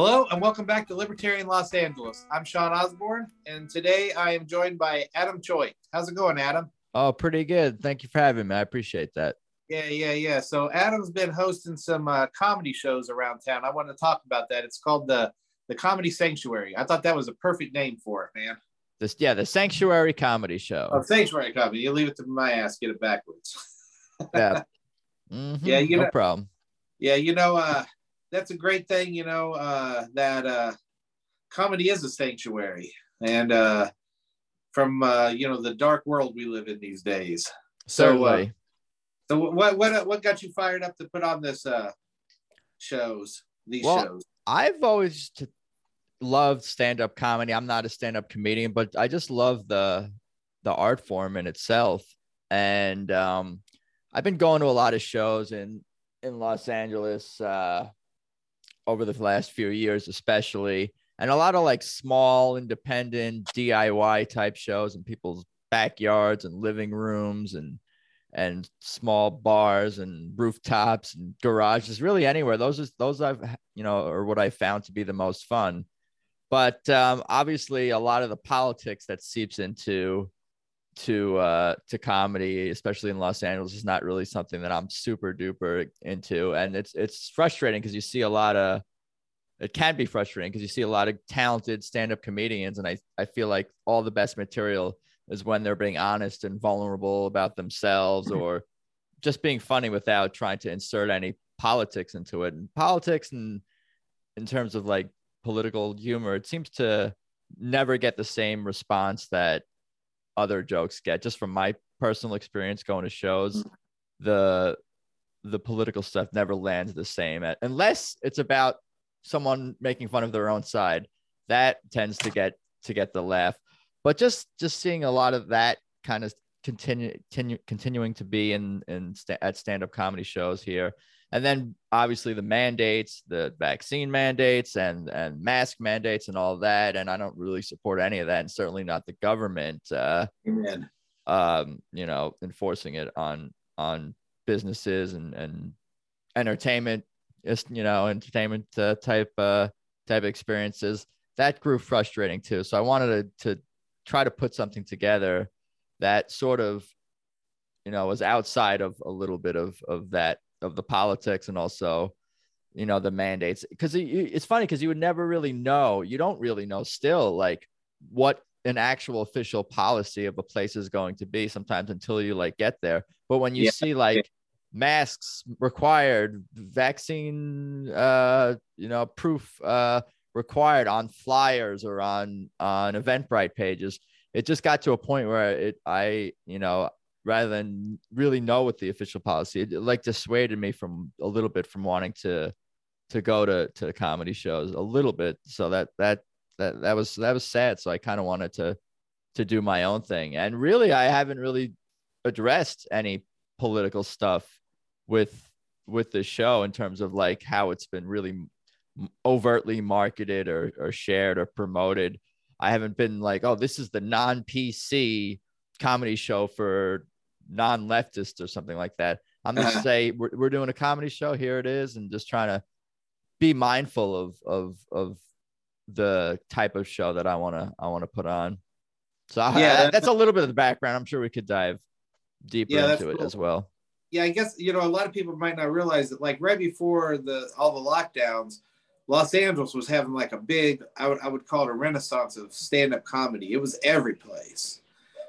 Hello and welcome back to Libertarian Los Angeles. I'm Sean Osborne, and today I am joined by Adam Choit. How's it going, Adam? Oh, pretty good. Thank you for having me. I appreciate that. Yeah, yeah, yeah. So Adam's been hosting some uh, comedy shows around town. I want to talk about that. It's called the the Comedy Sanctuary. I thought that was a perfect name for it, man. This, yeah, the Sanctuary Comedy Show. Oh, Sanctuary Comedy. You leave it to my ass, get it backwards. yeah. Mm-hmm. Yeah, you no know, problem. Yeah, you know, uh, that's a great thing, you know, uh, that uh, comedy is a sanctuary. And uh, from, uh, you know, the dark world we live in these days. So, uh, so what, what, what got you fired up to put on this uh, shows, these well, shows? I've always t- loved stand-up comedy. I'm not a stand-up comedian, but I just love the the art form in itself. And um, I've been going to a lot of shows in in Los Angeles uh, over the last few years, especially, and a lot of like small, independent DIY type shows in people's backyards and living rooms and and small bars and rooftops and garages, really anywhere. Those are those I've you know are what I found to be the most fun. But um, obviously, a lot of the politics that seeps into to uh to comedy especially in los angeles is not really something that i'm super duper into and it's it's frustrating because you see a lot of it can be frustrating because you see a lot of talented stand-up comedians and i i feel like all the best material is when they're being honest and vulnerable about themselves mm-hmm. or just being funny without trying to insert any politics into it and politics and in terms of like political humor it seems to never get the same response that other jokes get just from my personal experience going to shows mm. the the political stuff never lands the same at, unless it's about someone making fun of their own side that tends to get to get the laugh but just just seeing a lot of that kind of continue, continue continuing to be in in at stand-up comedy shows here and then obviously the mandates the vaccine mandates and and mask mandates and all that. And i don't really support any of that and certainly not the government uh Amen. um you know enforcing it on on businesses and and entertainment just you know entertainment uh, type uh type experiences. That grew frustrating too. So i wanted to to try to put something together that sort of you know was outside of a little bit of of that of the politics and also you know the mandates because it, it's funny because you would never really know you don't really know still like what an actual official policy of a place is going to be sometimes until you like get there but when you yeah. see like masks required vaccine uh you know proof uh required on flyers or on on eventbrite pages it just got to a point where it i you know rather than really know what the official policy it like dissuaded me from a little bit from wanting to to go to to comedy shows a little bit. So that that that that was that was sad. So i kind of wanted to to do my own thing. And really i haven't really addressed any political stuff with with the show in terms of like how it's been really overtly marketed or, or shared or promoted. I haven't been like oh this is the non-pc comedy show for non-leftist or something like that. I'm just uh-huh. say we're, we're doing a comedy show. Here it is, and just trying to be mindful of of of the type of show that I want to I want to put on. So yeah, I, that's a little bit of the background. I'm sure we could dive deeper yeah, into it cool. as well. Yeah, I guess you know a lot of people might not realize that like right before the all the lockdowns, Los Angeles was having like a big I would I would call it a renaissance of stand up comedy. It was every place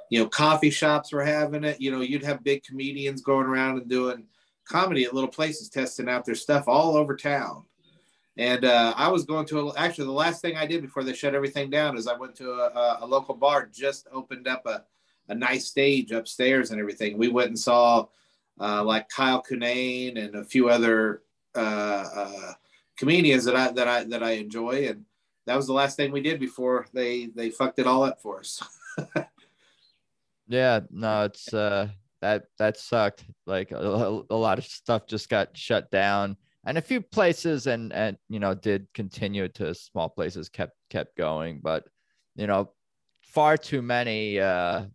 you know, coffee shops were having it. You know, you'd have big comedians going around and doing comedy at little places, testing out their stuff all over town. And uh, I was going to a, actually the last thing I did before they shut everything down is I went to a, a local bar, just opened up a, a nice stage upstairs and everything. We went and saw uh, like Kyle Kinane and a few other uh, uh, comedians that I that I that I enjoy, and that was the last thing we did before they they fucked it all up for us. Yeah, no, it's uh that that sucked. Like a, a, lot of stuff just got shut down, and a few places and and you know did continue to small places kept kept going, but you know far too many. uh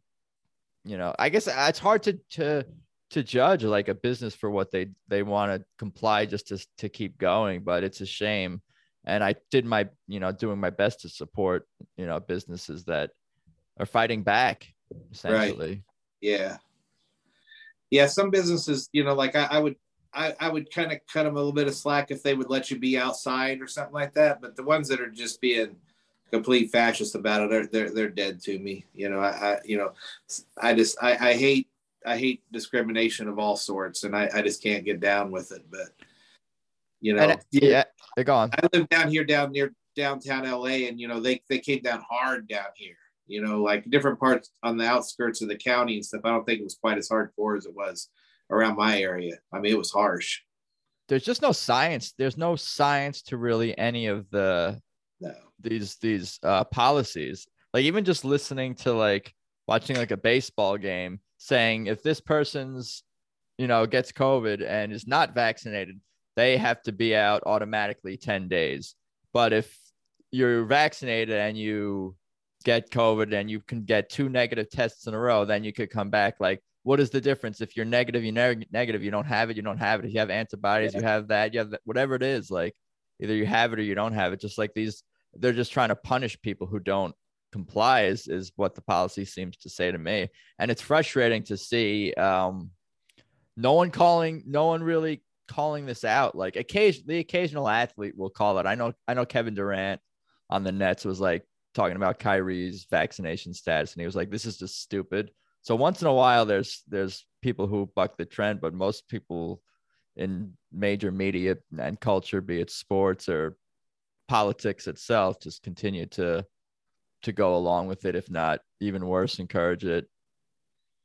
You know, I guess it's hard to to to judge like a business for what they they want to comply just to to keep going, but it's a shame and I did my you know doing my best to support you know businesses that are fighting back essentially. Right. Yeah. Yeah, some businesses, you know, like I, I would I, I would kind of cut them a little bit of slack if they would let you be outside or something like that. But the ones that are just being complete fascist about it, they're they're, they're dead to me. You know, I, I you know, I just I, I hate I hate discrimination of all sorts, and I, I just can't get down with it. But you know, and, yeah, they're gone. I live down here, down near downtown LA, and you know they they came down hard down here. You know, like different parts on the outskirts of the county and stuff. I don't think it was quite as hardcore as it was around my area. I mean, it was harsh. There's just no science. There's no science to really any of the no. these these uh, policies. Like even just listening to like watching like a baseball game, saying if this person's you know gets COVID and is not vaccinated, they have to be out automatically 10 days. But if you're vaccinated and you get COVID and you can get two negative tests in a row, then you could come back. Like, what is the difference? If you're negative, you're ne- negative, you don't have it, you don't have it. If you have antibodies, yeah. you have that, you have that, whatever it is. Like, either you have it or you don't have it. Just like these, they're just trying to punish people who don't comply, is, is what the policy seems to say to me. And it's frustrating to see um, no one calling, no one really calling this out. Like occasion the occasional athlete will call it. I know I know Kevin Durant on the Nets was like talking about Kyrie's vaccination status, and he was like, "This is just stupid." So once in a while, there's there's people who buck the trend, but most people in major media and culture, be it sports or politics itself, just continue to to go along with it. If not even worse, encourage it.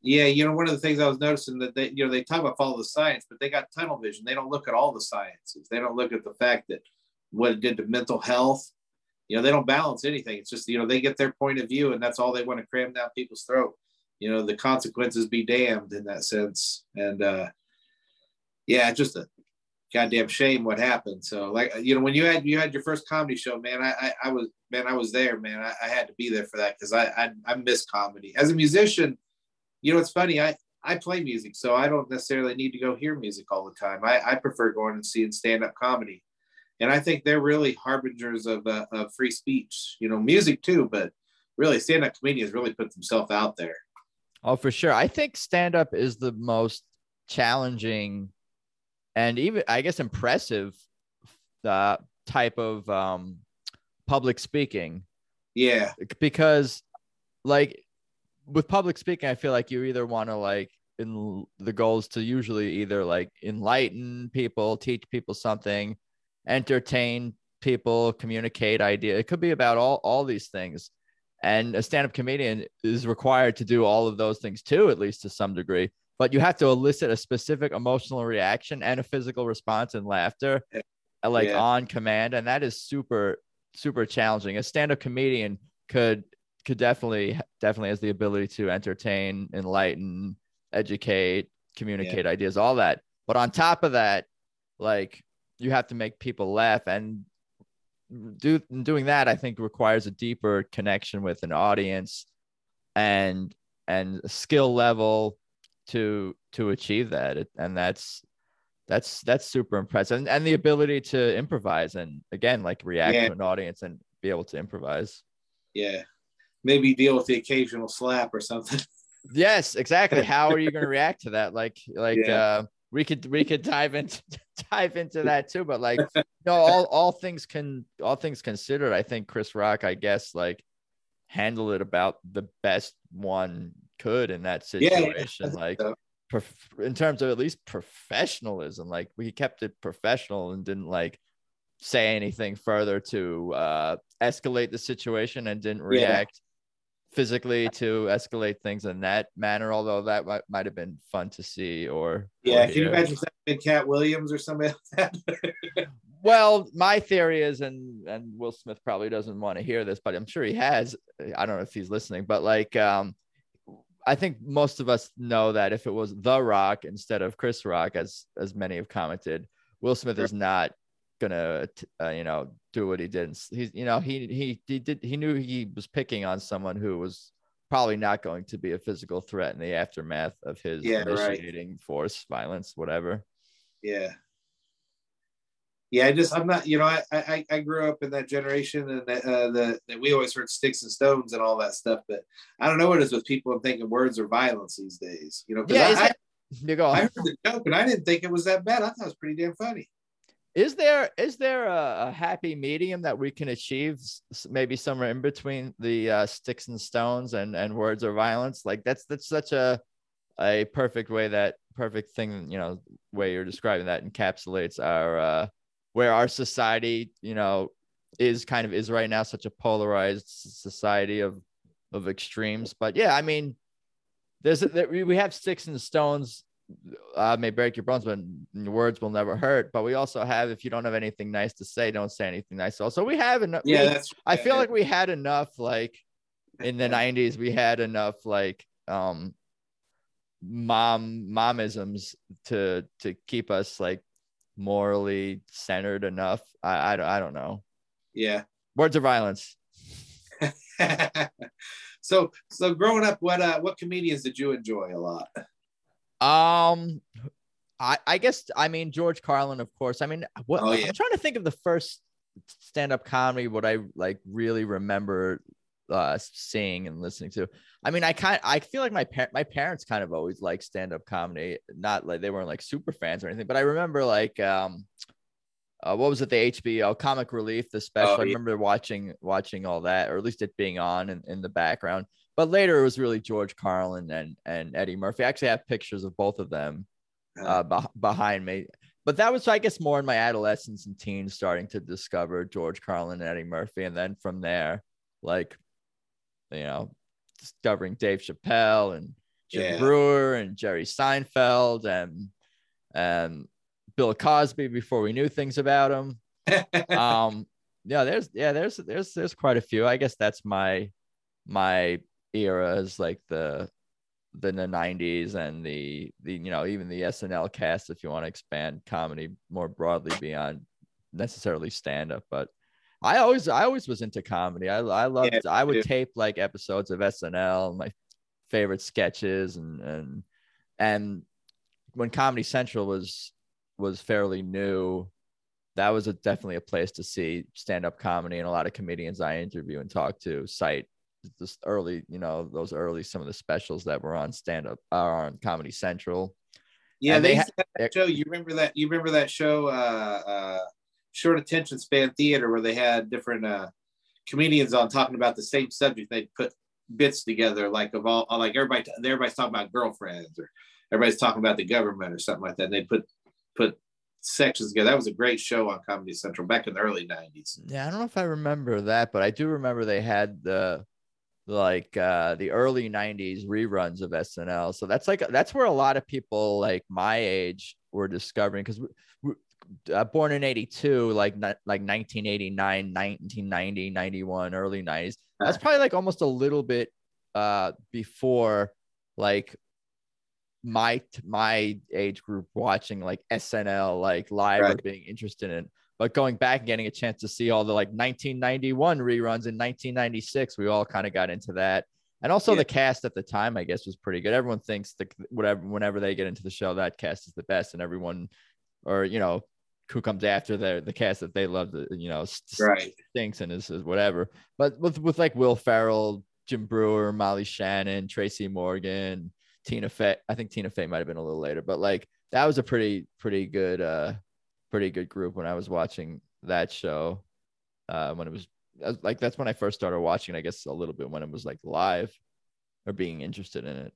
Yeah, you know, one of the things I was noticing that they, you know, they talk about follow the science, but they got tunnel vision. They don't look at all the sciences. They don't look at the fact that what it did to mental health. You know, they don't balance anything. It's just, you know, they get their point of view and that's all they want to cram down people's throat. You know, the consequences be damned in that sense. And uh yeah, just a goddamn shame what happened. So like you know, when you had you had your first comedy show, man, I I, I was man, I was there, man. I, I had to be there for that because I, I I miss comedy. As a musician, you know, it's funny. I I play music, so I don't necessarily need to go hear music all the time. I, I prefer going and seeing stand up comedy, and I think they're really harbingers of, uh, of free speech. You know, music too, but really, stand up comedians really put themselves out there. Oh, for sure. I think stand up is the most challenging and even I guess impressive uh, type of um, public speaking. Yeah, because like with public speaking, I feel like you either want to like in the goals to usually either like enlighten people, teach people something, entertain people, communicate idea. It could be about all all these things. And a stand-up comedian is required to do all of those things too, at least to some degree. But you have to elicit a specific emotional reaction and a physical response and laughter, uh, like yeah. on command, and that is super super challenging. A stand-up comedian could could definitely definitely has the ability to entertain, enlighten, educate, communicate yeah. ideas, all that. But on top of that, like you have to make people laugh and do doing that I think requires a deeper connection with an audience and and skill level to to achieve that and that's that's that's super impressive and, and the ability to improvise and again like react yeah. to an audience and be able to improvise yeah maybe deal with the occasional slap or something. Yes, exactly. How are you going to react to that? Like, like yeah. uh, we could we could dive into dive into that too. But like, no, all all things can all things considered, I think Chris Rock, I guess, like handled it about the best one could in that situation. Yeah, like. So. in terms of at least professionalism, like we kept it professional and didn't like say anything further to uh, escalate the situation and didn't react physically to escalate things in that manner. Although that might, might have been fun to see. Or yeah, or can you imagine that Katt Williams or somebody like that? well, my theory is, and and Will Smith probably doesn't want to hear this, but I'm sure he has. I don't know if he's listening, but like, um, I think most of us know that if it was The Rock instead of Chris Rock, as as many have commented, Will Smith is not gonna uh, you know do what he did he's you know he he he did he knew he was picking on someone who was probably not going to be a physical threat in the aftermath of his yeah, initiating right. force violence whatever yeah Yeah, I just I'm not. You know, I I, I grew up in that generation, and uh, the that we always heard sticks and stones and all that stuff. But I don't know what it is with people and thinking words are violence these days. You know, Yeah, I, is I, You go. I heard the joke and I didn't think it was that bad. I thought it was pretty damn funny. Is there is there a, a happy medium that we can achieve? Maybe somewhere in between the uh, sticks and stones and and words of violence. Like that's that's such a a perfect way that perfect thing you know way you're describing that encapsulates our uh, where our society you know is kind of is right now such a polarized society of of extremes. But yeah, I mean, there's there, we we have sticks and stones uh, may break your bones, but words will never hurt. But we also have, if you don't have anything nice to say, don't say anything nice. Also, we have enough. Yeah, we- that's. I feel like we had enough, like in the '90s, we had enough, like um, mom momisms to to keep us like morally centered enough. I I, don't- I don't know. yeah. Words of violence. so so growing up, what uh what comedians did you enjoy a lot? Um, I I guess I mean George Carlin, of course. I mean, what Oh, yeah. I'm trying to think of the first stand-up comedy what I like really remember uh seeing and listening to. I mean, I kind I feel like my par- my parents kind of always liked stand-up comedy, not like they weren't like super fans or anything, but I remember like um uh, what was it the HBO Comic Relief the special Oh, I remember watching watching all that or at least it being on in, in the background but later it was really George Carlin and and Eddie Murphy I actually have pictures of both of them uh, beh- behind me. But that was, I guess, more in my adolescence and teens, starting to discover George Carlin and Eddie Murphy, and then from there, like, you know, discovering Dave Chappelle and Jim Yeah. Breuer and Jerry Seinfeld and and Bill Cosby before we knew things about him. Um, yeah, there's yeah, there's there's there's quite a few. I guess that's my my era is like the the 90s and the the you know even the SNL cast if you want to expand comedy more broadly beyond necessarily stand up but I always I always was into comedy I I loved Yeah, I would too. tape like episodes of SNL my favorite sketches and and and when Comedy Central was was fairly new that was a, definitely a place to see stand up comedy and a lot of comedians I interview and talk to cite just early, you know, those early some of the specials that were on stand up are on Comedy Central. Yeah, And they, they used to have that show. You remember that? You remember that show, uh, uh, Short Attention Span Theater, where they had different uh, comedians on talking about the same subject. They'd put bits together, like of all, like everybody, everybody's talking about girlfriends, or everybody's talking about the government, or something like that. And they put put sections together. That was a great show on Comedy Central back in the early '90s. Yeah, I don't know if I remember that, but I do remember they had the like uh the early 90s reruns of SNL. So that's like that's where a lot of people like my age were discovering because uh, born in 82 like like 1989 1990 91 early 90s that's probably like almost a little bit uh before like my my age group watching like SNL like live or being interested in but going back and getting a chance to see all the like 1991 reruns in 1996 we all kind of got into that and also Yeah. the cast at the time i guess was pretty good everyone thinks that whatever whenever they get into the show that cast is the best and everyone or you know who comes after the the cast that they love the you know Right. stinks and is, is whatever but with with like will ferrell jim breuer molly shannon tracy morgan tina fey i think tina fey might have been a little later but like that was a pretty pretty good uh pretty good group when i was watching that show uh when it was like that's when i first started watching i guess a little bit when it was like live or being interested in it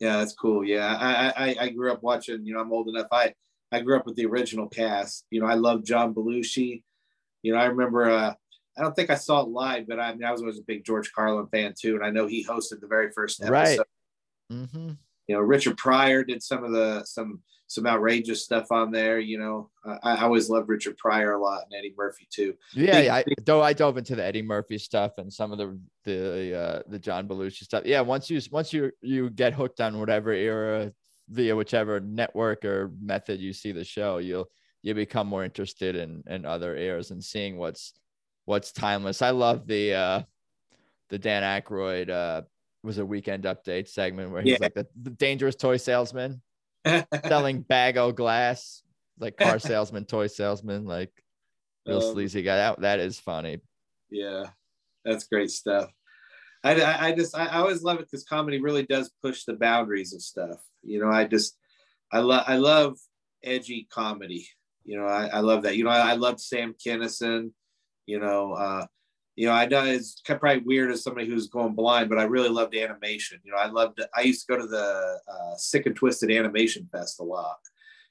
Yeah, that's cool. Yeah, I, I I grew up watching. You know, I'm old enough. I I grew up with the original cast. You know, I love John Belushi. You know, I remember. Uh, I don't think I saw it live, but I mean, I was always a big George Carlin fan too, and I know he hosted the very first episode. Right. hmm You know, Richard Pryor did some of the some some outrageous stuff on there. You know, I, I always loved Richard Pryor a lot, and Eddie Murphy too. Yeah, yeah, I though I dove into the Eddie Murphy stuff and some of the the uh, the John Belushi stuff. Yeah, once you once you you get hooked on whatever era via whichever network or method you see the show, you'll you become more interested in in other eras and seeing what's what's timeless. I love the uh the Dan Aykroyd uh was a weekend update segment where he's Yeah. like the, the dangerous toy salesman selling bag o glass like car salesman, toy salesman, like real Um, sleazy guy. That that is funny. Yeah, that's great stuff. I, I, I just I, I always love it because comedy really does push the boundaries of stuff. You know, I just I love I love edgy comedy. You know, I, I love that. You know, I, I loved Sam Kinison. You know, uh, you know, I know it's kind of probably weird as somebody who's going blind, but I really loved animation. You know, I loved. I used to go to the uh, Sick and Twisted Animation Fest a lot.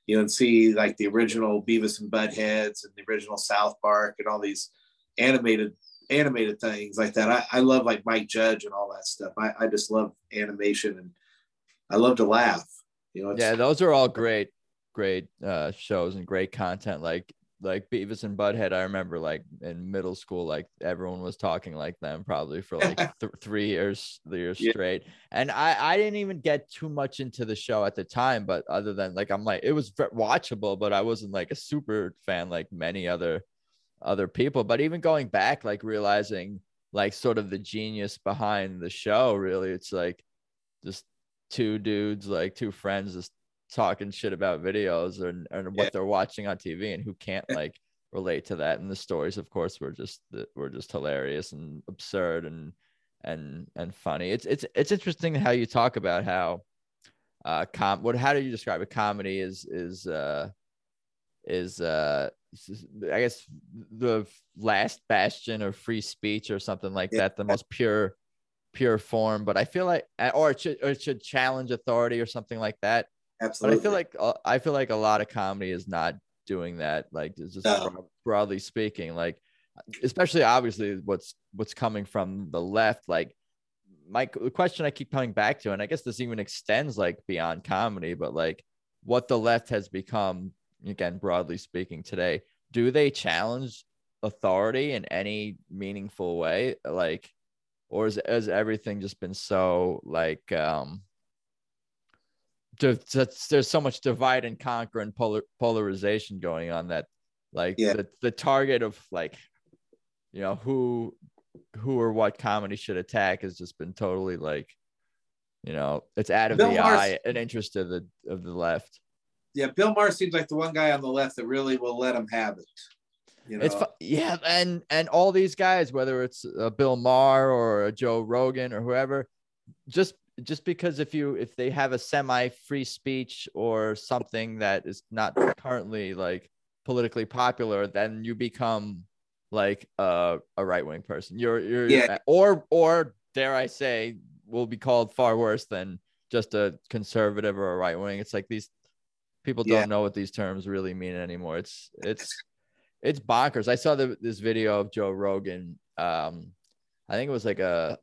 You know, and see like the original Beavis and Buttheads and the original South Park and all these animated animated things like that. I, I love like Mike Judge and all that stuff. I, I just love animation and I love to laugh. You know, Yeah, those are all great, great uh, shows and great content. Like like Beavis and Butthead, I remember like in middle school, like everyone was talking like them probably for like th- three years, three years Yeah. straight. And I I didn't even get too much into the show at the time, but other than like I'm like it was watchable, but I wasn't like a super fan like many other other people. But even going back, like realizing like sort of the genius behind the show, really, it's like just two dudes, like two friends, just talking shit about videos and, and what Yeah. they're watching on TV and who can't like relate to that. And the stories, of course, were just were just hilarious and absurd and and and funny. It's it's it's interesting how you talk about how uh com what how do you describe it? Comedy is is uh is uh I guess the last bastion of free speech or something like Yeah. that, the most pure pure form. But I feel like or it should or it should challenge authority or something like that. But. I feel like uh, I feel like a lot of comedy is not doing that. Like it's just No. broad- broadly speaking, like especially obviously what's what's coming from the left. Like my the question I keep coming back to, and I guess this even extends like beyond comedy, but like what the left has become again, broadly speaking, today. Do they challenge authority in any meaningful way? Like, or is, has everything just been so like um there's so much divide and conquer and polar, polarization going on that like Yeah. the, the target of like you know who who or what comedy should attack has just been totally like you know it's out of Bill the Maher's- eye and interest of the of the left yeah, Bill Maher seems like the one guy on the left that really will let him have it. You know, It's yeah, and and all these guys, whether it's a Bill Maher or a Joe Rogan or whoever, just just because if you if they have a semi free speech or something that is not currently like politically popular, then you become like a, a right wing person. You're you're Yeah. or or dare I say will be called far worse than just a conservative or a right wing. It's like these people Yeah. don't know what these terms really mean anymore. It's it's it's bonkers. I saw the, this video of Joe Rogan. Um, I think it was like a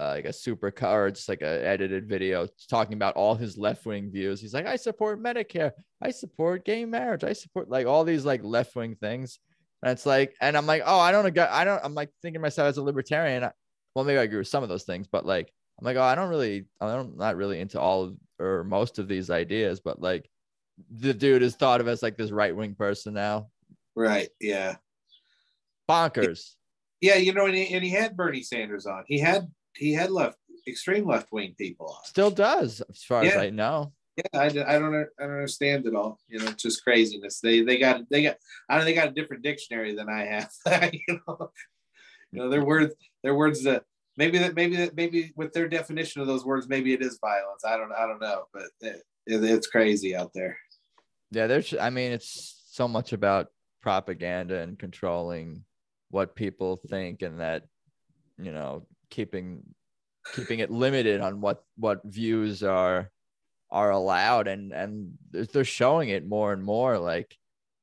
uh, like a super car, or just like a edited video talking about all his left wing views. He's like, I support Medicare, I support gay marriage, I support like all these like left wing things. And it's like, and I'm like, oh, I don't agree. I don't. I'm like thinking myself as a libertarian. I- Well, maybe I agree with some of those things, but like, I'm like, oh, I don't really, I'm not really into all of, or most of these ideas. But like, the dude is thought of as like this right wing person now. right? Yeah, Bonkers. yeah. You know, and he, and he had Bernie Sanders on. He had he had left extreme left wing people on. Still does, as far as I know. Yeah, I, I don't I don't understand it all. You know, it's just craziness. They they got they got I don't they got a different dictionary than I have. you know, you know their words their words that maybe that maybe that maybe with their definition of those words maybe it is violence. I don't I don't know, but it, it, it's crazy out there. Yeah, there's. I mean, it's so much about propaganda and controlling what people think, and that you know, keeping keeping it limited on what what views are are allowed, and and they're- showing it more and more. Like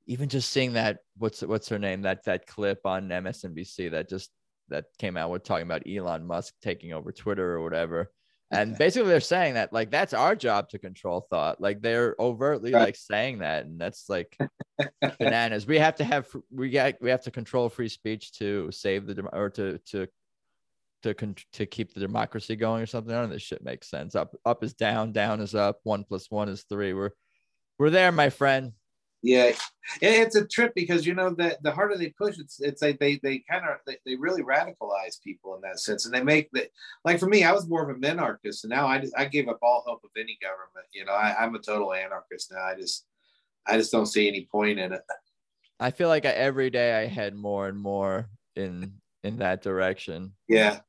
even just seeing that what's what's her name that that clip on MSNBC that just that came out with talking about Elon Musk taking over Twitter or whatever. And basically they're saying that like that's our job to control thought. Like they're overtly Right. like saying that and that's like bananas. We have to have we got we have to control free speech to save the or to to to con- to keep the democracy going or something. None of this shit makes sense. Up up is down, down is up, one plus one is three. We're we're there, my friend. Yeah, it's a trip because you know that the harder they push, it's it's like they they kind of they, they really radicalize people in that sense, and they make that like for me, I was more of a minarchist, and now I I gave up all hope of any government. You know, I, I'm a total anarchist now. I just I just don't see any point in it. I feel like every day I head more and more in in that direction. Yeah,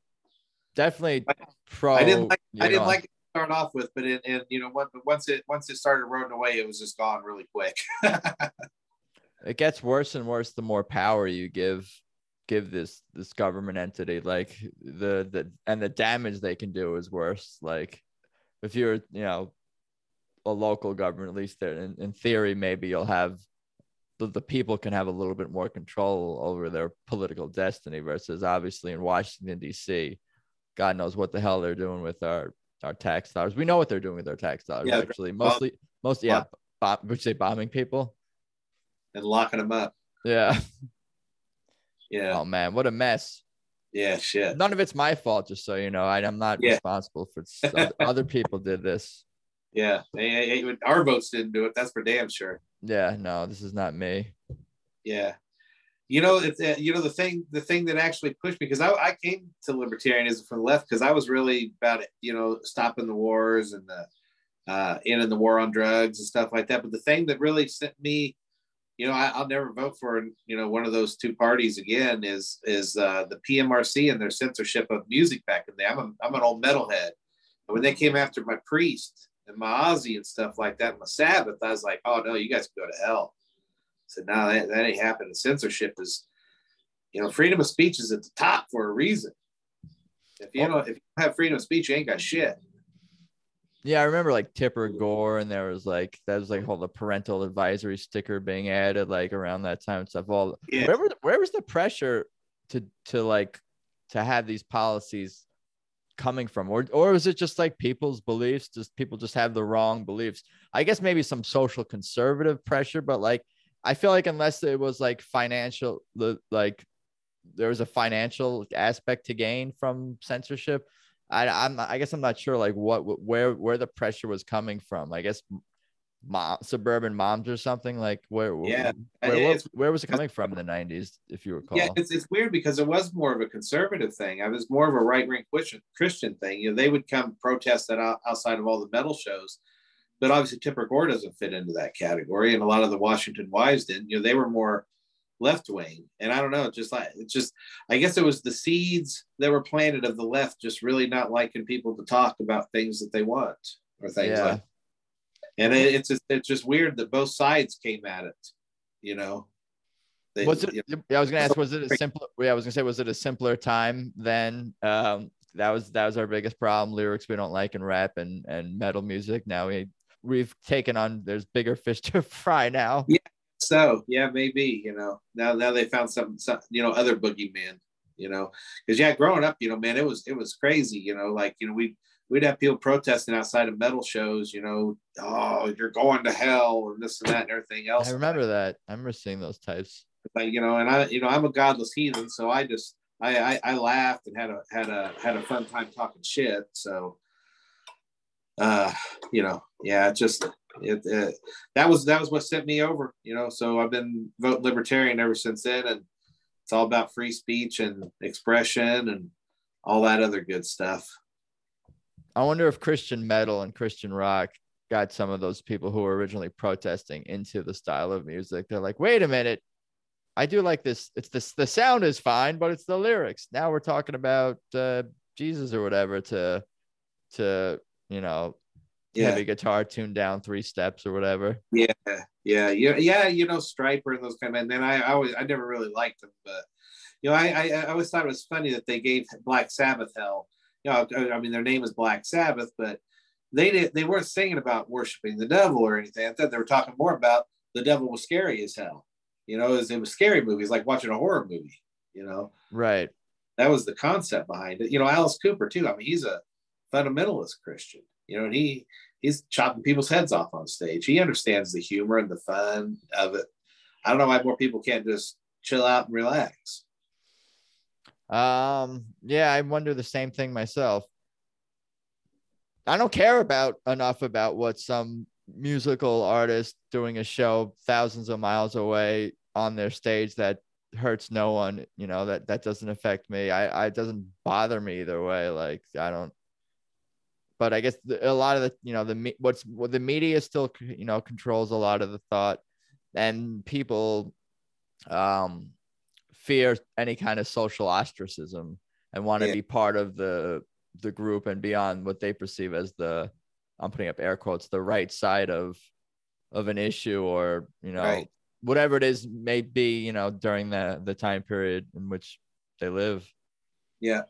definitely pro. I didn't like. I didn't know. like it to start off with, but it, and you know what? Once it once it started rolling away, it was just gone really quick. it gets worse and worse the more power you give give this this government entity like the the and the damage they can do is worse like if you're you know a local government at least there in, in theory maybe you'll have the, the people can have a little bit more control over their political destiny versus obviously in washington d.c god knows what the hell they're doing with our our tax dollars. We know what they're doing with our tax dollars yeah, actually. mostly most yeah bomb, would you say bombing people? And locking them up. Yeah. Yeah. Oh man what a mess. Yeah shit. None of it's my fault just so you know. I, i'm not yeah. responsible for other people did this. Yeah, our votes didn't do it. That's for damn sure. Yeah, no, this is not me. Yeah, you know, you know the thing the thing that actually pushed me because I, I came to libertarianism from the left because I was really about you know, stopping the wars and the uh, in the war on drugs and stuff like that. But the thing that really sent me, you know, I, will never vote for you know one of those two parties again is is uh, the PMRC and their censorship of music back in the day. I'm a, I'm an old metalhead, and when they came after my priest and my Ozzy and stuff like that, my Sabbath, I was like, oh no, you guys go to hell. Said, no, that, that ain't happening. Censorship is, you know, freedom of speech is at the top for a reason. If you know, if you have freedom of speech, you ain't got shit. Yeah, I remember like Tipper Gore, and there was like that was like all the parental advisory sticker being added like around that time and stuff. All yeah. where was where was the pressure to to like to have these policies coming from or or is it just like people's beliefs just people just have the wrong beliefs i guess maybe some social conservative pressure but like i feel like unless it was like financial like there was a financial aspect to gain from censorship i i'm i guess i'm not sure like what where where the pressure was coming from. I guess mom suburban moms or something like where yeah where, where, where, was it coming from in the 90s if you recall? yeah it's, it's weird because it was more of a conservative thing. I was more of a right-wing christian christian thing. You know they would come protest that uh, outside of all the metal shows but obviously tipper gore doesn't fit into that category and a lot of the washington wives didn't you know they were more left wing and i don't know just like it's just i guess it was the seeds that were planted of the left just really not liking people to talk about things that they want or things yeah. like and it, it's just, it's just weird that both sides came at it. You know. They, was it? You know, yeah, I was gonna ask. Was it a simpler? Yeah, I was gonna say, was it a simpler time then? Um, that was that was our biggest problem. Lyrics we don't like in rap and and metal music. Now we we've taken on. There's bigger fish to fry now. Yeah. So yeah, maybe you know now now they found some, some you know other boogeyman you know because yeah growing up you know man it was it was crazy you know like you know we we'd have people protesting outside of metal shows, you know, oh, you're going to hell and this and that and everything else. I remember that. I remember seeing those types. Like, you know, and I, you know, I'm a godless heathen, so I just, I, I, I laughed and had a, had a, had a fun time talking shit. So, uh, you know, yeah, just, it, it, that was, that was what sent me over, you know, so I've been vote libertarian ever since then. And it's all about free speech and expression and all that other good stuff. I wonder if Christian metal and Christian rock got some of those people who were originally protesting into the style of music. They're like, wait a minute, I do like this. It's this. The sound is fine, but it's the lyrics. Now we're talking about uh, Jesus or whatever to, to you know, yeah. heavy guitar tuned down three steps or whatever. Yeah, yeah, yeah, yeah. You know, Stryper and those kind of. And then I, I always, I never really liked them, but you know, I, I, I always thought it was funny that they gave Black Sabbath hell you know, I mean, their name is Black Sabbath, but they did they weren't singing about worshiping the devil or anything. I thought they were talking more about the devil was scary as hell. You know, it was, it was scary movies like watching a horror movie. You know, right? That was the concept behind it. You know, Alice Cooper too. I mean, he's a fundamentalist Christian. You know, and he he's chopping people's heads off on stage. He understands the humor and the fun of it. I don't know why more people can't just chill out and relax. Um, yeah, I wonder the same thing myself. I don't care about enough about what some musical artist doing a show thousands of miles away on their stage that hurts no one you know that that doesn't affect me i i it doesn't bother me either way like i don't but i guess the, a lot of the you know the what's what the media still you know controls a lot of the thought and people um fear any kind of social ostracism and want to Yeah. be part of the the group and be on what they perceive as the I'm putting up air quotes the right side of of an issue or you know Right. whatever it is may be you know during the the time period in which they live Yeah.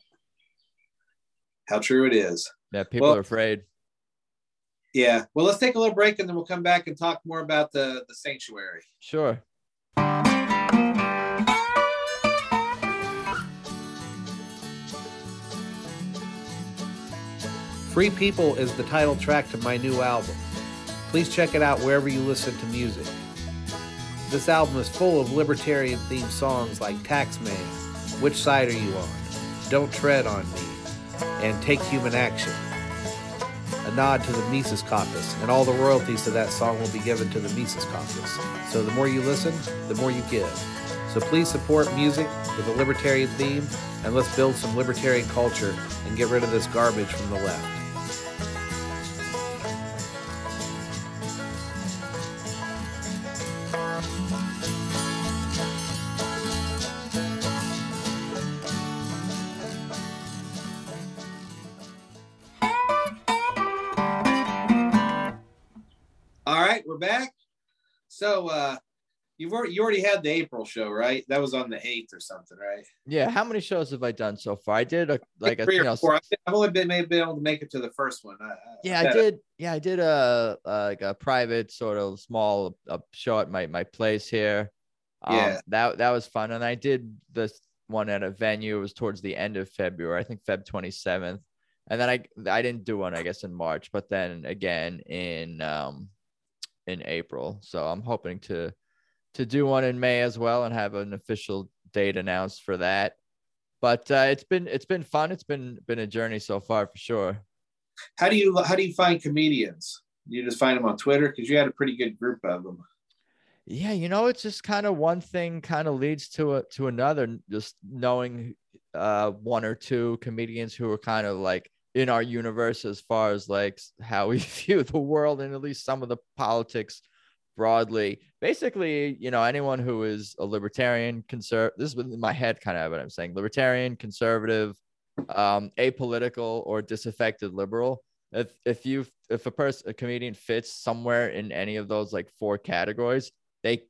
How true it is. Yeah people Well- are afraid Yeah. Well, let's take a little break and then we'll come back and talk more about the the sanctuary. sure Free People is the title track to my new album. Please check it out wherever you listen to music. This album is full of libertarian themed songs like Taxman, Which Side Are You On? Don't Tread on Me, and Take Human Action. A nod to the Mises Caucus, and all the royalties to that song will be given to the Mises Caucus. So the more you listen, the more you give. So please support music with a libertarian theme, and let's build some libertarian culture and get rid of this garbage from the left. Uh you've already you already had the April show, right? That was on the 8th or something, right? yeah how many shows have i done so far i did a like a three you or know, four. I've only been maybe able to make it to the first one. I, I- yeah i bet- did yeah i did a, a like a private sort of small uh, show at my my place here um, Yeah. that that was fun and i did this one at a venue it was towards the end of february i think feb 27th and then i i didn't do one i guess in march but then again in um in april so i'm hoping to to do one in may as well and have an official date announced for that but uh, it's been it's been fun it's been been a journey so far for sure How do you how do you find comedians? You just find them on Twitter because you had a pretty good group of them. Yeah, you know, it's just kind of one thing kind of leads to a, to another. Just knowing uh, one or two comedians who are kind of like in our universe as far as like how we view the world and at least some of the politics broadly. Basically, you know, anyone who is a libertarian, conservative. This is within my head, kind of what I'm saying: libertarian, conservative, um, apolitical, or disaffected liberal. If if you if a person a comedian fits somewhere in any of those like four categories, they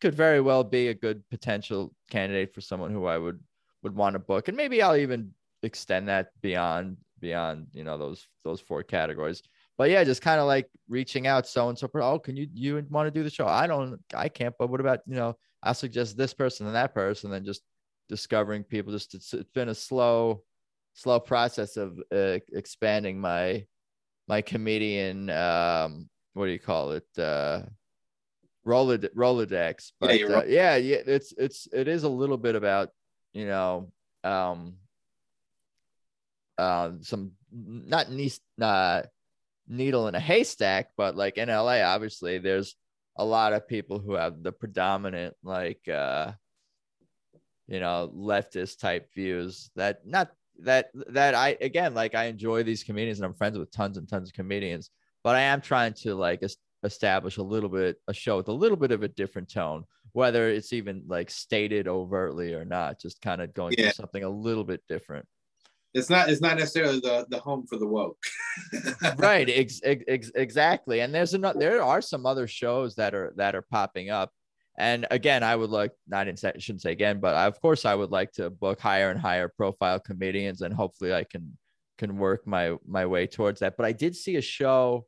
could very well be a good potential candidate for someone who I would would want to book, and maybe I'll even extend that beyond beyond you know those those four categories. But yeah, just kind of like reaching out, so and so. Oh, can you you want to do the show? I don't, I can't. But what about you know? I'll suggest this person and that person, and just discovering people. Just it's, it's been a slow, slow process of uh, expanding my my comedian. Um, what do you call it? Uh, Rolod- Rolodex. But you're uh, yeah, yeah, it's it's it is a little bit about you know um uh, some not nice uh, needle in a haystack, but like in LA, obviously there's a lot of people who have the predominant like uh you know leftist type views that not that that I again like I enjoy these comedians and I'm friends with tons and tons of comedians, but I am trying to like es- establish a little bit a show with a little bit of a different tone, whether it's even like stated overtly or not, just kind of going Yeah. through something a little bit different. It's not it's not necessarily the the home for the woke. right ex- ex- ex- exactly and there's another there are some other shows that are that are popping up and again i would like i didn't say shouldn't say again but I, of course i would like to book higher and higher profile comedians and hopefully i can can work my my way towards that but i did see a show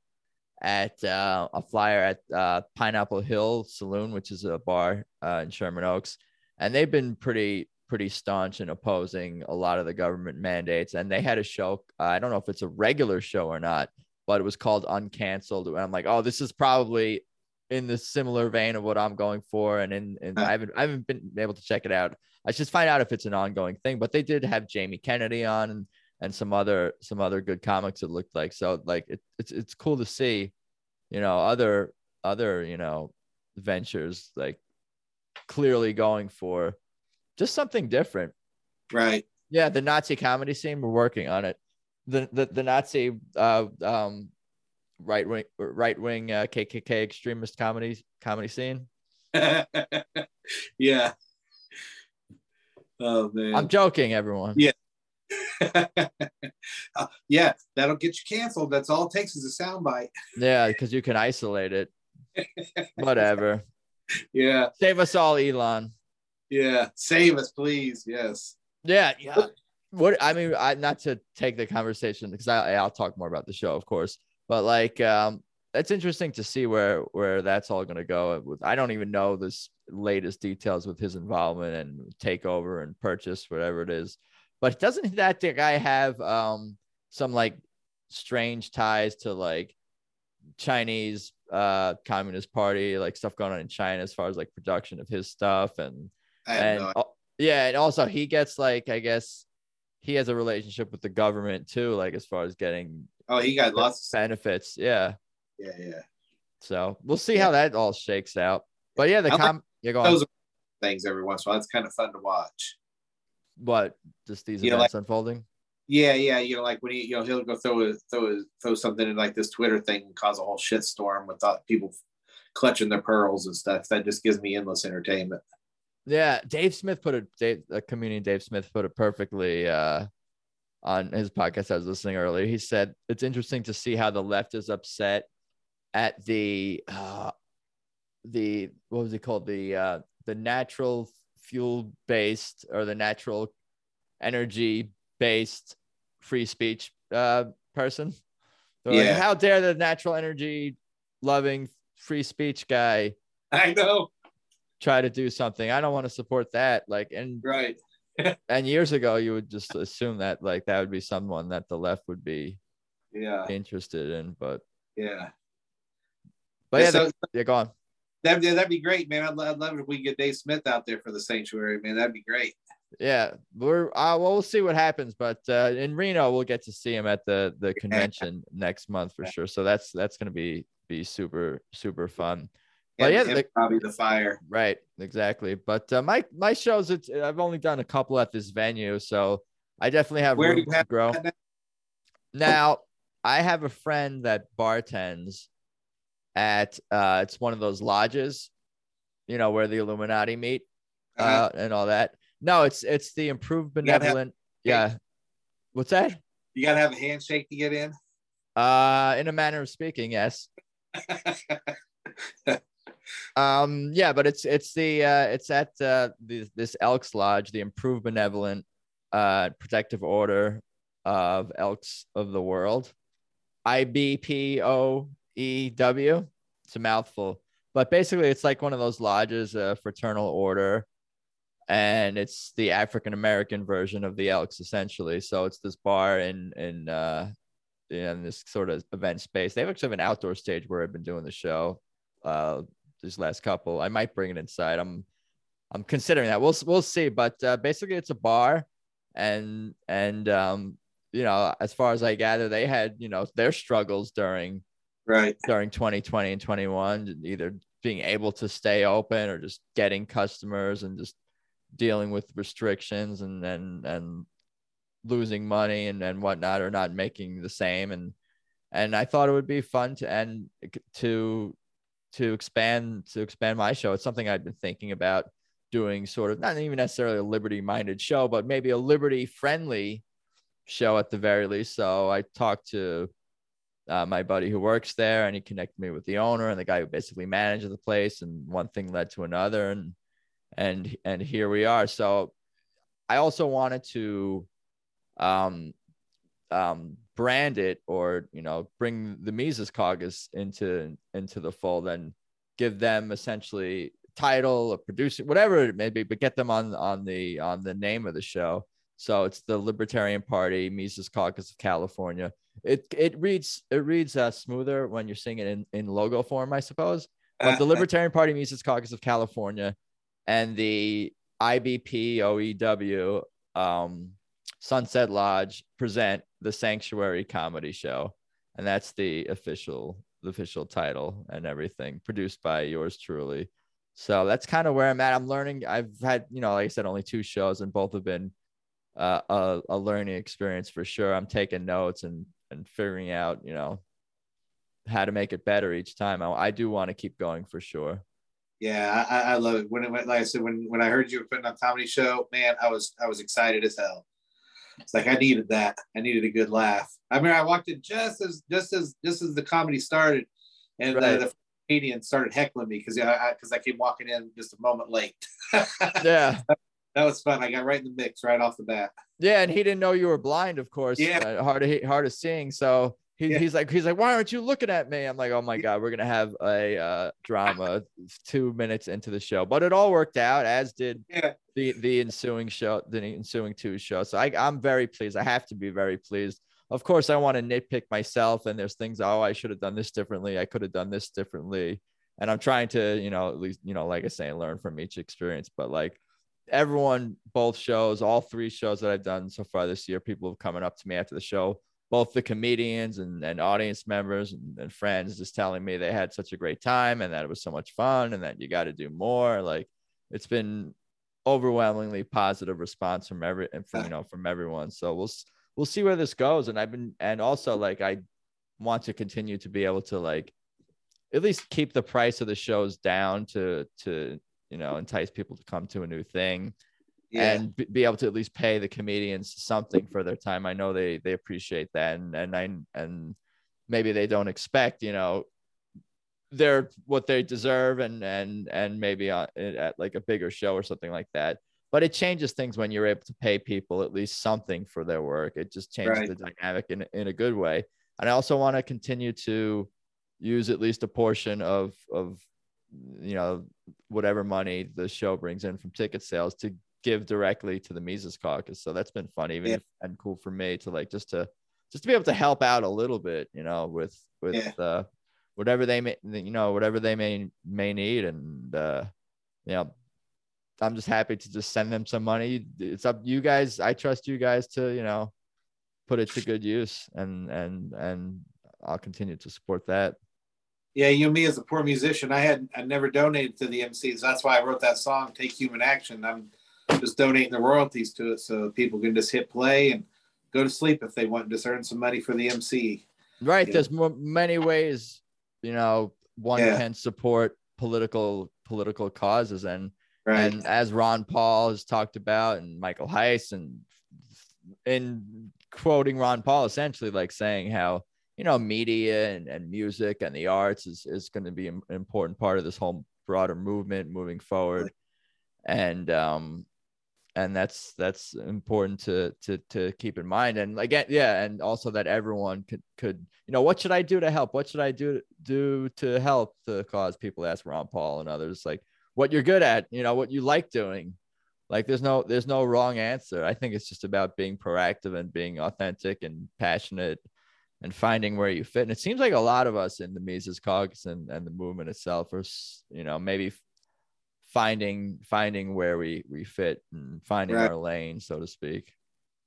at uh, a flyer at uh, pineapple hill saloon which is a bar uh, in sherman oaks and they've been pretty pretty staunch in opposing a lot of the government mandates. And they had a show. I don't know if it's a regular show or not, but it was called Uncanceled. And I'm like, oh, this is probably in the similar vein of what I'm going for. And in, and I haven't I haven't been able to check it out. I should find out if it's an ongoing thing. But they did have Jamie Kennedy on and and some other some other good comics. It looked like so like it, it's it's cool to see, you know, other other you know ventures like clearly going for just something different. right. Yeah, the Nazi comedy scene, we're working on it. The the, the Nazi uh um right wing right wing uh, KKK extremist comedy comedy scene. yeah. Oh man. I'm joking, everyone. Yeah. Uh, yeah, that'll get you canceled. That's all it takes is a soundbite. Yeah, because you can isolate it. Whatever. Yeah. Save us all, Elon. Yeah. Save us, please. Yes. Yeah, yeah. What I mean, I not to take the conversation because I I'll talk more about the show, of course, but like um it's interesting to see where where that's all going to go. With I don't even know this latest details with his involvement and takeover and purchase, whatever it is. But doesn't that guy have um some like strange ties to like Chinese uh Communist Party, like stuff going on in China as far as like production of his stuff and and no yeah, and also he gets like I guess he has a relationship with the government too, like as far as getting oh, he got lots of benefits. Yeah. Yeah, yeah. So we'll see how that all shakes out. But yeah, the com like yeah, go on. Those things every once in a while. It's kind of fun to watch. What just these You know, events unfolding? Yeah, yeah. You know, like when he, you know, he'll go throw a, throw a, throw something in like this Twitter thing and cause a whole shit storm with uh, people clutching their pearls and stuff. That just gives me endless entertainment. Yeah, Dave Smith put it. Dave, a comedian Dave Smith put it perfectly uh, on his podcast. I was listening earlier. He said it's interesting to see how the left is upset at the uh, the what was it called the uh, the natural fuel based or the natural energy based free speech uh, person. They're like, Yeah. how dare the natural energy loving free speech guy I know, try to do something. I don't want to support that. Like, and right? and years ago, you would just assume that like that would be someone that the left would be Yeah, interested in. But yeah. but yeah, so the- yeah, go on. that'd, that'd be great, man. I'd, I'd love it if we could get Dave Smith out there for the sanctuary, man. That'd be great. Yeah, we're uh, well, we'll see what happens. But uh, in Reno, we'll get to see him at the the convention next month for sure. So that's that's gonna be be super super fun. But yeah, the- probably the fire. Right, exactly. But uh, my my shows, it's I've only done a couple at this venue, so I definitely have Where room you to have grow. now? I have a friend that bartends at uh it's one of those lodges, you know, where the Illuminati meet uh, Uh-huh. and all that. No, it's it's the improved gotta have- benevolent. Yeah. What's that? You gotta have a handshake to get in. Uh in a manner of speaking, yes. Um yeah, but it's it's the uh it's at uh the, this Elks Lodge, the improved benevolent uh protective order of Elks of the world. I B P O E W. It's a mouthful. But basically it's like one of those lodges, a fraternal order. And it's the African American version of the Elks, essentially. So it's this bar in in uh in this sort of event space. They have actually have an outdoor stage where I've been doing the show. Uh these last couple. I might bring it inside. I'm I'm considering that. We'll we'll see. But uh, basically, it's a bar, and and um, you know, as far as I gather, they had you know their struggles during right. during 2020 and 21, either being able to stay open or just getting customers and just dealing with restrictions and and and losing money and and whatnot or not making the same and and I thought it would be fun to end to to expand to expand my show. It's something I've been thinking about doing sort of not even necessarily a liberty minded show, but maybe a liberty friendly show at the very least. So I talked to uh, my buddy who works there and he connected me with the owner and the guy who basically manages the place and one thing led to another and and and here we are. So I also wanted to um um brand it or you know bring the Mises caucus into into the fold and give them essentially title or producer whatever it may be but get them on on the on the name of the show. So it's the libertarian party mises caucus of california. It it reads it reads uh, smoother when you're seeing it in, in logo form i suppose. But the libertarian party mises caucus of california and the ibp oew um, sunset lodge present the sanctuary comedy show. And that's the official the official title and everything produced by yours truly. So that's kind of where i'm at. I'm learning i've had you know like i said only two shows and both have been uh, a, a learning experience for sure. I'm taking notes and and figuring out you know how to make it better each time. I, I do want to keep going for sure. Yeah, I, I love it. When it went, like I said, when when I heard you were putting on comedy show, man, I was I was excited as hell. It's like I needed that. I needed a good laugh. I mean, I walked in just as just as just as the comedy started, and right. the, the comedian started heckling me because I because I, I, came walking in just a moment late. yeah, that was fun. I got right in the mix right off the bat. Yeah, and he didn't know you were blind, of course. Yeah, uh, hard of hard of seeing. So he, yeah. he's like he's like, why aren't you looking at me? I'm like, oh my god, we're gonna have a uh, drama two minutes into the show, but it all worked out as did yeah. the the ensuing show, the ensuing two shows. So I, I'm very pleased. I have to be very pleased. Of course, I want to nitpick myself, and there's things. Oh, I should have done this differently. I could have done this differently, and I'm trying to, you know, at least you know, like I say, learn from each experience. But like everyone, both shows, all three shows that I've done so far this year, people have coming up to me after the show, both the comedians and, and audience members and, and friends just telling me they had such a great time and that it was so much fun and that you got to do more. Like it's been overwhelmingly positive response from every and from you know from everyone. So we'll we'll see where this goes. And I've been and also like I want to continue to be able to like at least keep the price of the shows down to to you know, entice people to come to a new thing yeah. and be able to at least pay the comedians something for their time. I know they they appreciate that, and and I and maybe they don't expect, you know, they're what they deserve, and and and maybe uh, on, at like a bigger show or something like that. But it changes things when you're able to pay people at least something for their work. It just changes right. the dynamic in in a good way. And I also want to continue to use at least a portion of of you know whatever money the show brings in from ticket sales to give directly to the Mises caucus. So that's been fun, even yeah. and cool for me to like just to just to be able to help out a little bit, you know, with with yeah. uh, whatever they may you know whatever they may may need, and uh, you know, I'm just happy to just send them some money. It's up you guys. I trust you guys to you know put it to good use, and and and I'll continue to support that yeah, you know me as a poor musician, I had I never donated to the MCs. That's why I wrote that song, "Take Human Action." I'm just donating the royalties to it so people can just hit play and go to sleep if they want, to earn some money for the MC. Right. There's more, many ways, you know, one yeah. can support political political causes and right. and as Ron Paul has talked about and Michael Heise and in quoting Ron Paul essentially like saying how you know, media and, and music and the arts is, is going to be an important part of this whole broader movement moving forward. And, um, and that's, that's important to, to, to keep in mind. And again, yeah. And also that everyone could, could, you know, what should I do to help? What should I do, do to help the cause? People ask Ron Paul and others like what you're good at, you know, what you like doing. Like there's no, there's no wrong answer. I think it's just about being proactive and being authentic and passionate and finding where you fit. And it seems like a lot of us in the Mises caucus and, and the movement itself are, you know, maybe finding finding where we we fit and finding right. our lane, so to speak.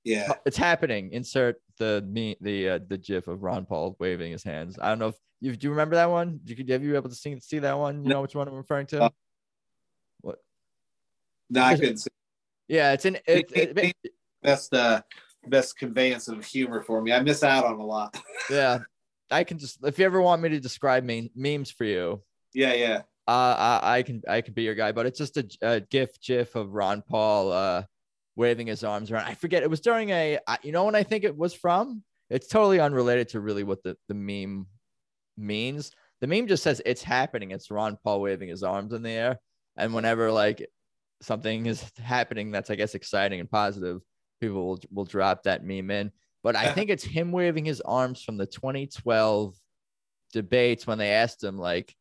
Yeah, it's happening. Insert the me the uh, the GIF of Ron Paul waving his hands. I don't know if you do you remember that one. Did you have you able to see see that one? You know which one I'm referring to? Uh, what? No, I couldn't see. Yeah, it's in it, it, it, that's the best conveyance of humor for me. I miss out on a lot. yeah, I can just if you ever want me to describe meme, memes for you. Yeah, yeah. Uh, I, I can I can be your guy, but it's just a, a GIF GIF of Ron Paul uh waving his arms around. I forget it was during a you know when I think it was from. It's totally unrelated to really what the the meme means. The meme just says it's happening. It's Ron Paul waving his arms in the air, and whenever like something is happening that's I guess exciting and positive, people will, will drop that meme in. But I think it's him waving his arms from the 2012 debates when they asked him, like,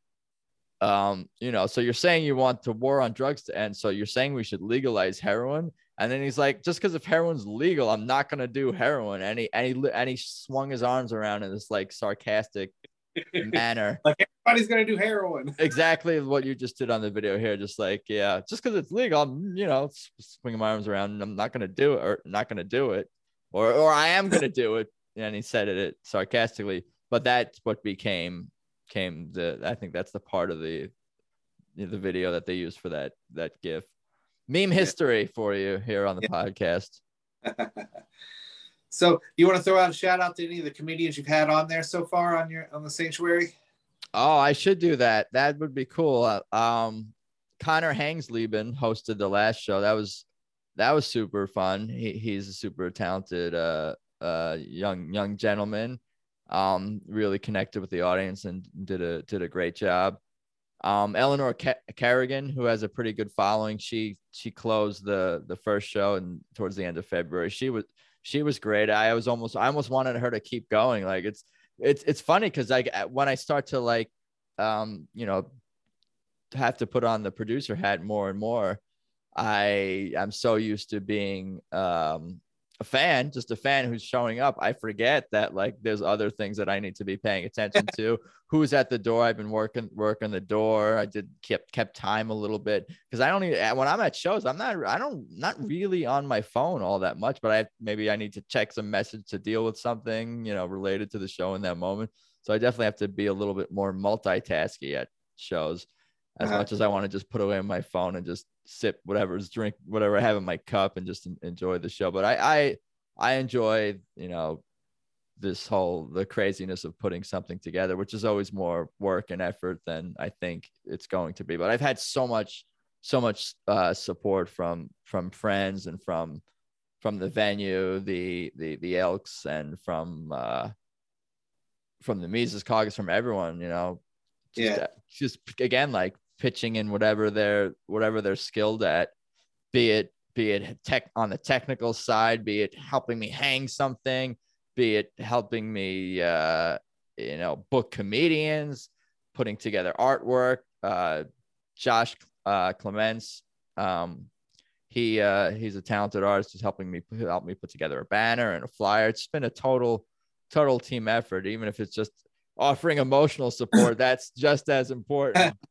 um, you know, so you're saying you want the war on drugs to end. So you're saying we should legalize heroin. And then he's like, just because if heroin's legal, I'm not gonna do heroin. And he and he and he swung his arms around in this like sarcastic manner. like everybody's gonna do heroin. exactly what you just did on the video here. Just like, yeah, just because it's legal, I'm, you know, swinging my arms around and I'm not gonna do it or not gonna do it. Or or I am gonna do it. And he said it sarcastically. But that's what became came the I think that's the part of the the video that they used for that that GIF. Meme history for you here on the yeah. podcast. So, you want to throw out a shout out to any of the comedians you've had on there so far on your on the sanctuary? Oh, I should do that. That would be cool. Uh, um, Connor Hangsleben hosted the last show. That was that was super fun. He, he's a super talented uh, uh, young young gentleman. Um, really connected with the audience and did a did a great job. Um, Eleanor Kerrigan, who has a pretty good following, she she closed the the first show and towards the end of February. She was she was great. I was almost I almost wanted her to keep going. Like it's it's it's funny because like when I start to like um you know have to put on the producer hat more and more, I I'm so used to being um a fan, just a fan who's showing up, I forget that like there's other things that I need to be paying attention to. Who's at the door? I've been working working the door. I did kept kept time a little bit because I don't even when I'm at shows, I'm not I don't not really on my phone all that much, but I maybe I need to check some message to deal with something you know related to the show in that moment. So I definitely have to be a little bit more multitasky at shows as uh-huh. much as I want to just put away my phone and just sip whatever's drink, whatever I have in my cup and just enjoy the show. But I, I, I enjoy, you know, this whole, the craziness of putting something together, which is always more work and effort than I think it's going to be. But I've had so much, so much uh, support from, from friends and from, from the venue, the, the, the Elks and from, uh, from the Mises caucus, from everyone, you know, just, yeah. just again, like pitching in whatever they're whatever they're skilled at, be it be it tech on the technical side, be it helping me hang something, be it helping me uh, you know book comedians, putting together artwork. Uh, Josh uh, Clements, um, he uh, he's a talented artist. He's helping me help me put together a banner and a flyer. It's been a total total team effort, even if it's just offering emotional support. that's just as important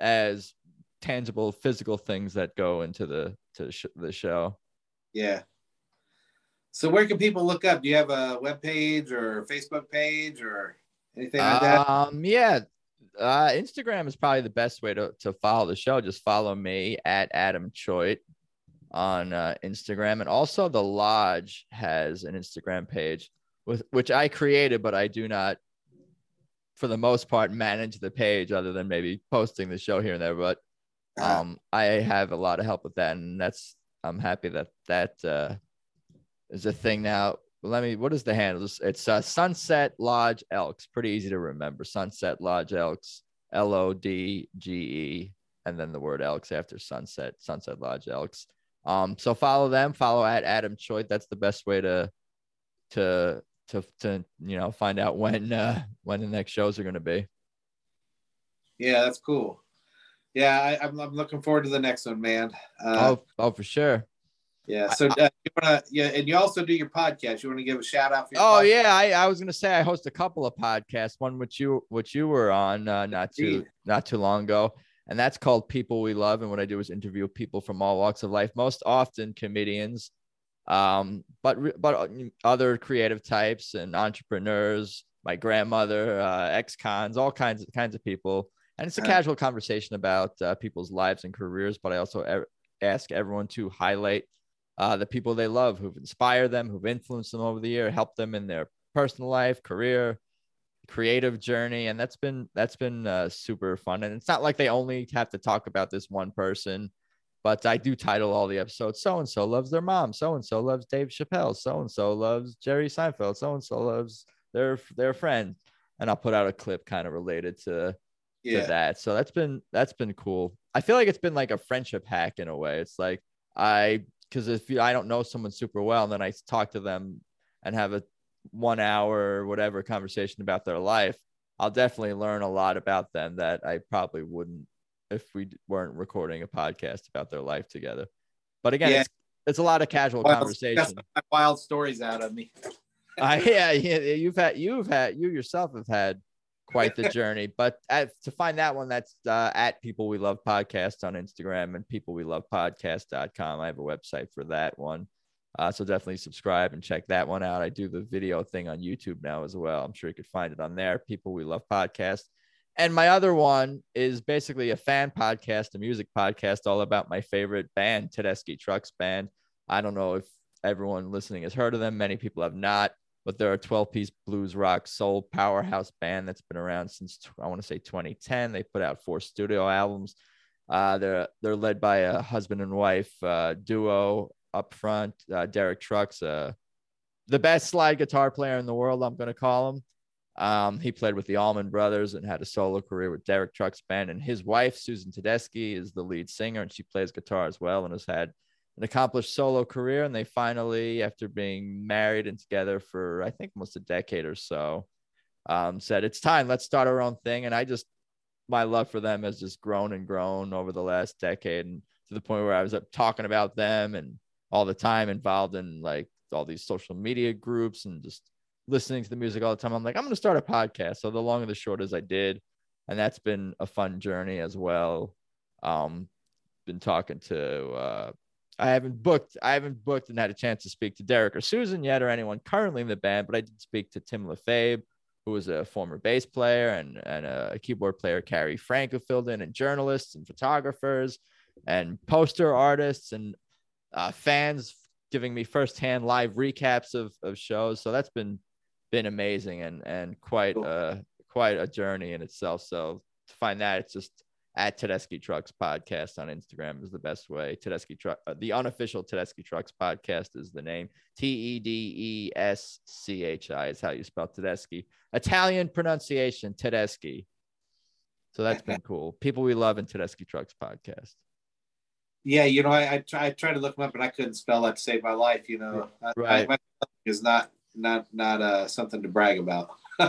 as tangible physical things that go into the to sh- the show. Yeah. So where can people look up? Do you have a web page or Facebook page or anything like that? Um, yeah. Uh, Instagram is probably the best way to, to follow the show. Just follow me at Adam Choit on uh, Instagram. And also the lodge has an Instagram page with which I created, but I do not for the most part manage the page other than maybe posting the show here and there but uh-huh. um i have a lot of help with that and that's i'm happy that that uh is a thing now. Let me what is the handle? It's, uh, sunset lodge elks. Pretty easy to remember. Sunset lodge elks l-o-d-g-e and then the word elks after sunset sunset lodge elks. Um so follow them. Follow at adam choit that's the best way to to to to you know find out when uh, when the next shows are going to be. Yeah, that's cool. Yeah, I, am I'm, I'm looking forward to the next one, man. Uh, oh, oh, for sure. Yeah. So uh, you wanna yeah, and you also do your podcast. You want to give a shout out? oh podcast? yeah, I, I was gonna say I host a couple of podcasts. One which you which you were on uh, not too not too long ago, and that's called People We Love. And what I do is interview people from all walks of life, most often comedians um, but but uh, other creative types and entrepreneurs, my grandmother, uh, ex-cons, all kinds of kinds of people, and it's a casual conversation about uh, people's lives and careers. But I also ask everyone to highlight uh, the people they love, who've inspired them, who've influenced them over the year, helped them in their personal life, career, creative journey, and that's been that's been uh, super fun. And it's not like they only have to talk about this one person but I do title all the episodes. So and so loves their mom. So and so loves Dave Chappelle. So and so loves Jerry Seinfeld. So and so loves their their friend. And I'll put out a clip kind of related to, yeah. to that. So that's been that's been cool. I feel like it's been like a friendship hack in a way. It's like I because if you, I don't know someone super well, and then I talk to them and have a one hour or whatever conversation about their life, I'll definitely learn a lot about them that I probably wouldn't if we weren't recording a podcast about their life together. But again, yeah. it's, it's a lot of casual wild, conversation. Wild stories out of me. uh, yeah, yeah, you've had you've had you yourself have had quite the journey. But at, to find that one, that's uh, at People We Love Podcast on Instagram and People We Love Podcast.com. I have a website for that one. Uh, so definitely subscribe and check that one out. I do the video thing on YouTube now as well. I'm sure you could find it on there. People We Love Podcast. And my other one is basically a fan podcast, a music podcast, all about my favorite band, Tedeschi Trucks Band. I don't know if everyone listening has heard of them. Many people have not, but they're a 12 piece blues rock soul powerhouse band that's been around since I want to say 2010. They put out four studio albums. Uh, they're they're led by a husband and wife uh, duo up front. Uh, Derek Trucks, uh, the best slide guitar player in the world. I'm going to call him. Um, he played with the Allman Brothers and had a solo career with Derek Trucks band. And his wife, Susan Tedeschi, is the lead singer and she plays guitar as well and has had an accomplished solo career. And they finally, after being married and together for I think almost a decade or so, um, said it's time. Let's start our own thing. And I just my love for them has just grown and grown over the last decade, and to the point where I was up talking about them and all the time involved in like all these social media groups and just listening to the music all the time. I'm like, I'm going to start a podcast. So the long and the short is I did, and that's been a fun journey as well. Um, been talking to uh, I haven't booked, I haven't booked and had a chance to speak to Derek or Susan yet or anyone currently in the band, but I did speak to Tim Lefebvre, who was a former bass player and, and a keyboard player, Carrie Frank, who filled in, and journalists and photographers and poster artists and uh, fans giving me firsthand live recaps of, of shows. So that's been been amazing and and quite a quite a journey in itself. So to find that, it's just at Tedeschi Trucks podcast on Instagram is the best way. Tedeschi Truck, uh, the unofficial Tedeschi Trucks podcast is the name. T E D E S C H I is how you spell Tedeschi. Italian pronunciation, Tedeschi. So that's been cool. People we love in Tedeschi Trucks podcast. Yeah, you know, I, I try I tried to look them up and I couldn't spell that to save my life. You know, right? I, is not not not uh, something to brag about.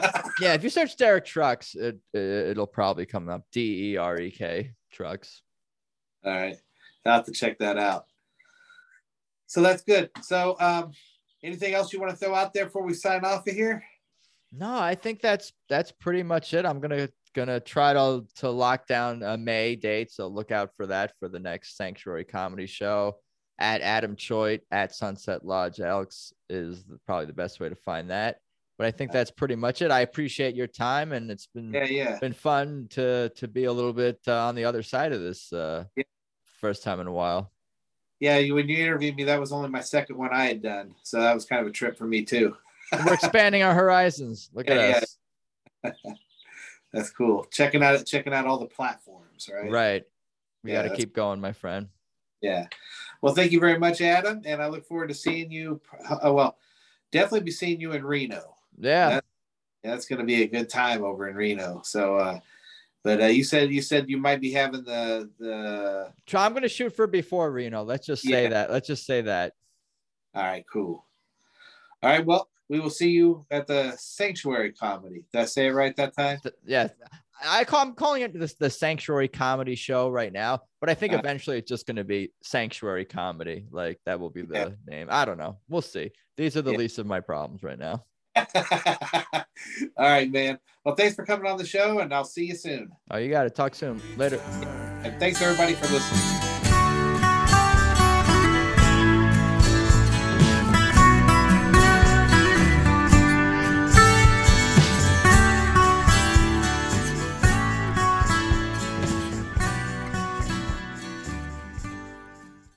yeah, if you search Derek Trucks, it, it will probably come up. D E R E K Trucks. All right, I'll have to check that out. So that's good. So, um, anything else you want to throw out there before we sign off of here? No, I think that's that's pretty much it. I'm gonna gonna try to to lock down a May date, so look out for that for the next Sanctuary Comedy Show at Adam Choit at Sunset Lodge. Elks is probably the best way to find that. But I think that's pretty much it. I appreciate your time, and it's been yeah, yeah. been fun to to be a little bit uh, on the other side of this uh, yeah. first time in a while. Yeah, when you interviewed me, that was only my second one I had done, so that was kind of a trip for me too. We're expanding our horizons. Look at us. That's cool. Checking out checking out all the platforms, right? Right. We got to keep going, my friend. Yeah. Well, thank you very much, Adam, and I look forward to seeing you. Uh, well, definitely be seeing you in Reno. Yeah. That, that's going to be a good time over in Reno. So, uh, but uh, you said you said you might be having the the. I'm going to shoot for before Reno. Let's just say yeah. that. Let's just say that. All right. Cool. All right. Well, we will see you at the Sanctuary Comedy. Did I say it right that time? Yeah. I call, I'm calling it this the Sanctuary Comedy Show right now, but I think eventually it's just going to be Sanctuary Comedy. Like that will be the yeah. name. I don't know. We'll see. These are the yeah. least of my problems right now. All right, man. Well, thanks for coming on the show, and I'll see you soon. Oh, you got to talk soon. Later. And thanks everybody for listening.